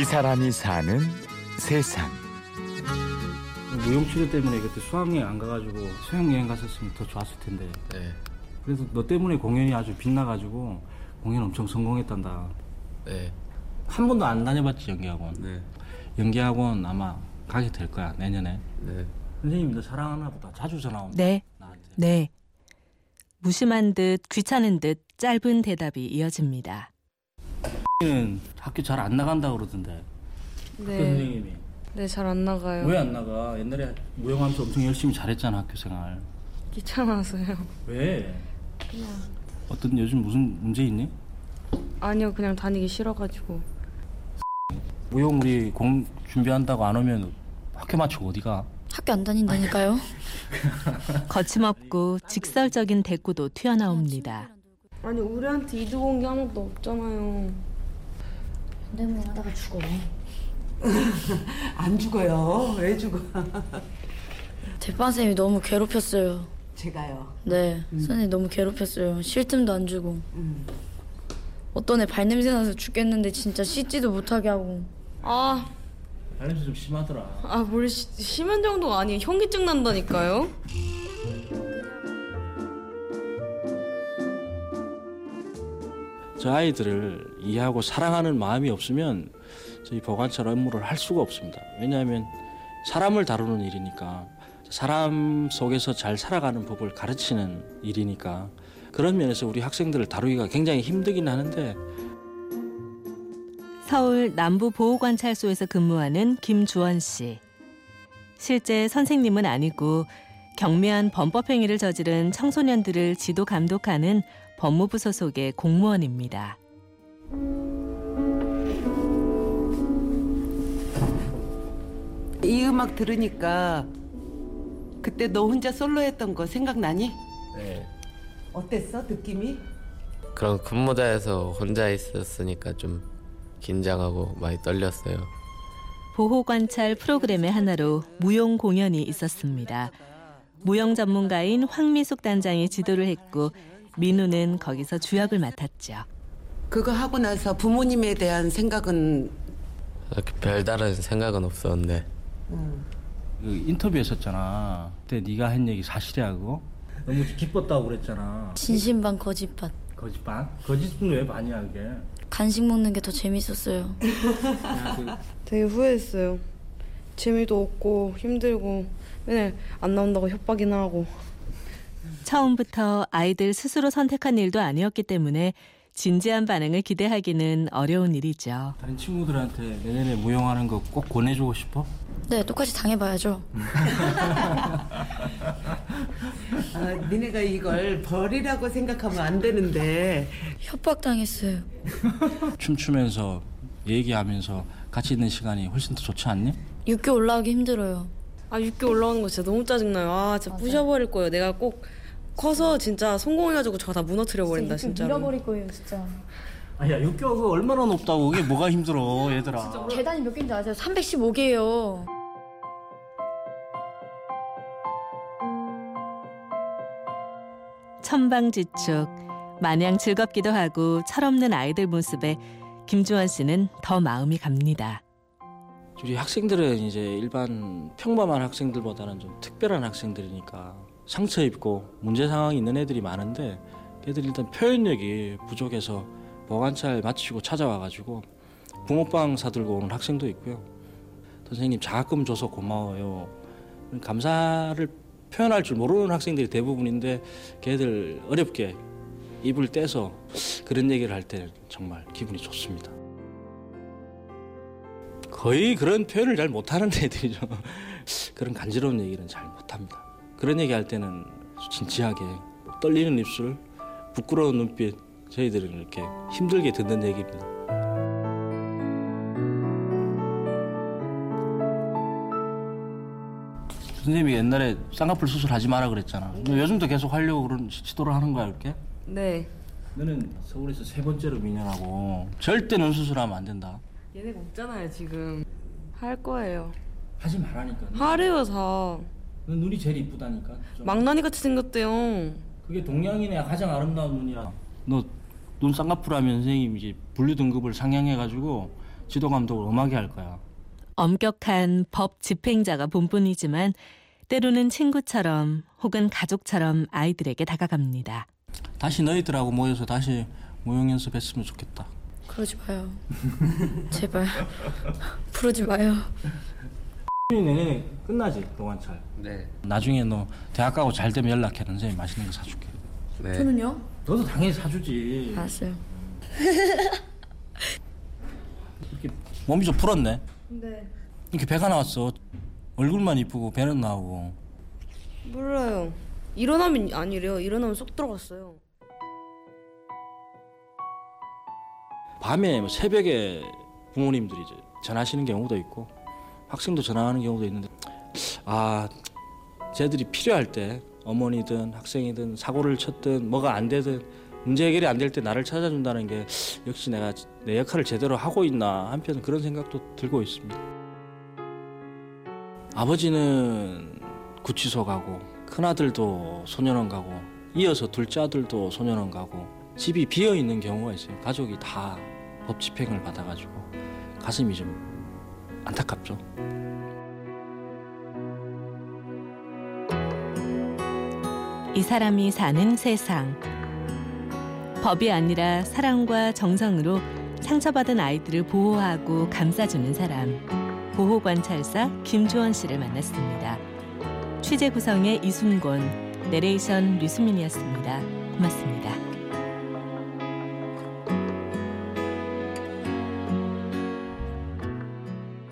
이 사람이 사는 세상. 무용치료 때문에 그때 수학여행 안 가가지고 수영여행 갔었으면 더 좋았을 텐데. 네. 그래서 너 때문에 공연이 아주 빛나가지고 공연 엄청 성공했단다. 네. 한 번도 안 다녀봤지 연기학원. 네. 연기학원 아마 가게 될 거야 내년에. 네. 선생님 너 사랑하나 보다. 자주 전화 온다. 네, 나한테. 네. 무심한 듯 귀찮은 듯 짧은 대답이 이어집니다. 는 학교 잘 안 나간다 그러던데. 그 네, 선생님이. 네, 잘 안 나가요. 왜 안 나가? 옛날에 무용하면서 엄청 열심히 잘했잖아 학교 생활. 귀찮아서요. 왜? 어떤 요즘 무슨 문제 있니? 아니요, 그냥 다니기 싫어가지고. 무용 우리 공 준비한다고 안 오면 학교 마치고 어디 가? 학교 안 다닌다니까요. 거침없고 직설적인 대꾸도 튀어나옵니다. 아니, 우리한테 이두공기 아무것도 없잖아요. 현대무용 하다가 죽어. 안 죽어요. 왜 죽어? 대판쌤이 너무 괴롭혔어요. 제가요. 네, 선생님 너무 괴롭혔어요. 쉴 틈도 안 주고. 어떤 애 발냄새 나서 죽겠는데 진짜 씻지도 못하게 하고. 아, 발냄새 좀 심하더라. 아, 뭘 시, 심한 정도가 아니에요. 현기증 난다니까요? 저 아이들을 이해하고 사랑하는 마음이 없으면 저희 보관찰 업무를 할 수가 없습니다. 왜냐하면 사람을 다루는 일이니까 사람 속에서 잘 살아가는 법을 가르치는 일이니까 그런 면에서 우리 학생들을 다루기가 굉장히 힘들긴 하는데 서울 남부보호관찰소에서 근무하는 김주원 씨. 실제 선생님은 아니고 경미한 범법 행위를 저지른 청소년들을 지도 감독하는 법무부 소속의 공무원입니다. 이 음악 들으니까 그때 너 혼자 솔로 했던 거 생각나니? 네. 어땠어? 느낌이? 그런 근무자에서 혼자 있었으니까 좀 긴장하고 많이 떨렸어요. 보호 관찰 프로그램의 하나로 무용 공연이 있었습니다. 무용 전문가인 황미숙 단장이 지도를 했고 민우는 거기서 주역을 맡았죠. 그거 하고 나서 부모님에 대한 생각은 이렇게 별다른 생각은 없었는데 그 인터뷰 했었잖아. 그때 네가 한 얘기 사실이야 그거? 너무 기뻤다고 그랬잖아. 진심 반 거짓 반. 거짓 반? 거짓은 왜 반이야 그게? 간식 먹는 게 더 재밌었어요. 되게 후회했어요. 재미도 없고 힘들고 맨날 안 나온다고 협박이나 하고. 처음부터 아이들 스스로 선택한 일도 아니었기 때문에 진지한 반응을 기대하기는 어려운 일이죠. 다른 친구들한테 내년에 무용하는 거 꼭 권해주고 싶어? 네, 똑같이 당해봐야죠. 아, 니네가 이걸 벌이라고 생각하면 안 되는데 협박당했어요. 춤추면서 얘기하면서 같이 있는 시간이 훨씬 더 좋지 않니? 육교 올라가기 힘들어요. 아, 6개 올라오는 거 진짜 너무 짜증나요. 아, 진짜 부셔버릴 거예요. 내가 꼭 커서 진짜 성공해가지고 저거 다 무너뜨려 버린다, 진짜로. 거예요, 진짜. 아야 육교가 얼마나 높다고 그게 뭐가 힘들어 얘들아 계단이 몇 개인지 아세요? 315개예요. 천방지축 마냥 즐겁기도 하고 철없는 아이들 모습에 김주원 씨는 더 마음이 갑니다. 우리 학생들은 이제 일반 평범한 학생들보다는 좀 특별한 학생들이니까 상처 입고 문제 상황이 있는 애들이 많은데 걔들이 일단 표현력이 부족해서 보관찰 마치고 찾아와가지고 붕어빵 사들고 오는 학생도 있고요. 선생님 장학금 줘서 고마워요. 감사를 표현할 줄 모르는 학생들이 대부분인데 걔들 어렵게 입을 떼서 그런 얘기를 할때 정말 기분이 좋습니다. 거의 그런 표현을 잘 못하는 애들이죠. 그런 간지러운 얘기는 잘 못합니다. 그런 얘기 할 때는 진지하게 떨리는 입술, 부끄러운 눈빛 저희들은 이렇게 힘들게 듣는 얘기입니다. 선생님이 옛날에 쌍꺼풀 수술하지 마라 그랬잖아. 너 요즘도 계속 하려고 그런 시도를 하는 거야 이렇게? 네. 너는 서울에서 세 번째로 민현하고 절대 눈 수술하면 안 된다. 얘네가 없잖아요, 지금. 할 거예요. 하지 말라니까. 하래요, 다. 넌 눈이 제일 이쁘다니까. 좀. 망나니 같이 생겼대요. 그게 동양인의 가장 아름다운 눈이야. 너 눈 쌍꺼풀 하면 선생님 이제 분류 등급을 상향해가지고 지도 감독을 엄하게 할 거야. 엄격한 법 집행자가 본분이지만 때로는 친구처럼 혹은 가족처럼 아이들에게 다가갑니다. 다시 너희들하고 모여서 다시 모형 연습했으면 좋겠다. 그러지 마요. 제발. 부르지 마요. 내년에 끝나지 동안철. 네. 나중에 너 대학 가고 잘 되면 연락해. 선생님 맛있는 거 사줄게. 네. 저는요? 너도 당연히 사주지. 알았어요. 몸이 좀 불었네. 네. 이렇게 배가 나왔어. 얼굴만 이쁘고 배는 나오고. 몰라요. 일어나면 아니래요. 일어나면 쏙 들어갔어요. 밤에 뭐 새벽에 부모님들이 이제 전화하시는 경우도 있고 학생도 전화하는 경우도 있는데 아 쟤들이 필요할 때 어머니든 학생이든 사고를 쳤든 뭐가 안 되든 문제 해결이 안 될 때 나를 찾아준다는 게 역시 내가 내 역할을 제대로 하고 있나 한편 그런 생각도 들고 있습니다. 아버지는 구치소 가고 큰 아들도 소년원 가고 이어서 둘째 아들도 소년원 가고 집이 비어 있는 경우가 있어요. 가족이 다 법 집행을 받아가지고 가슴이 좀 안타깝죠. 이 사람이 사는 세상. 법이 아니라 사랑과 정성으로 상처받은 아이들을 보호하고 감싸주는 사람. 보호관찰사 김주원 씨를 만났습니다. 취재 구성의 이순곤, 내레이션 류수민이었습니다. 고맙습니다.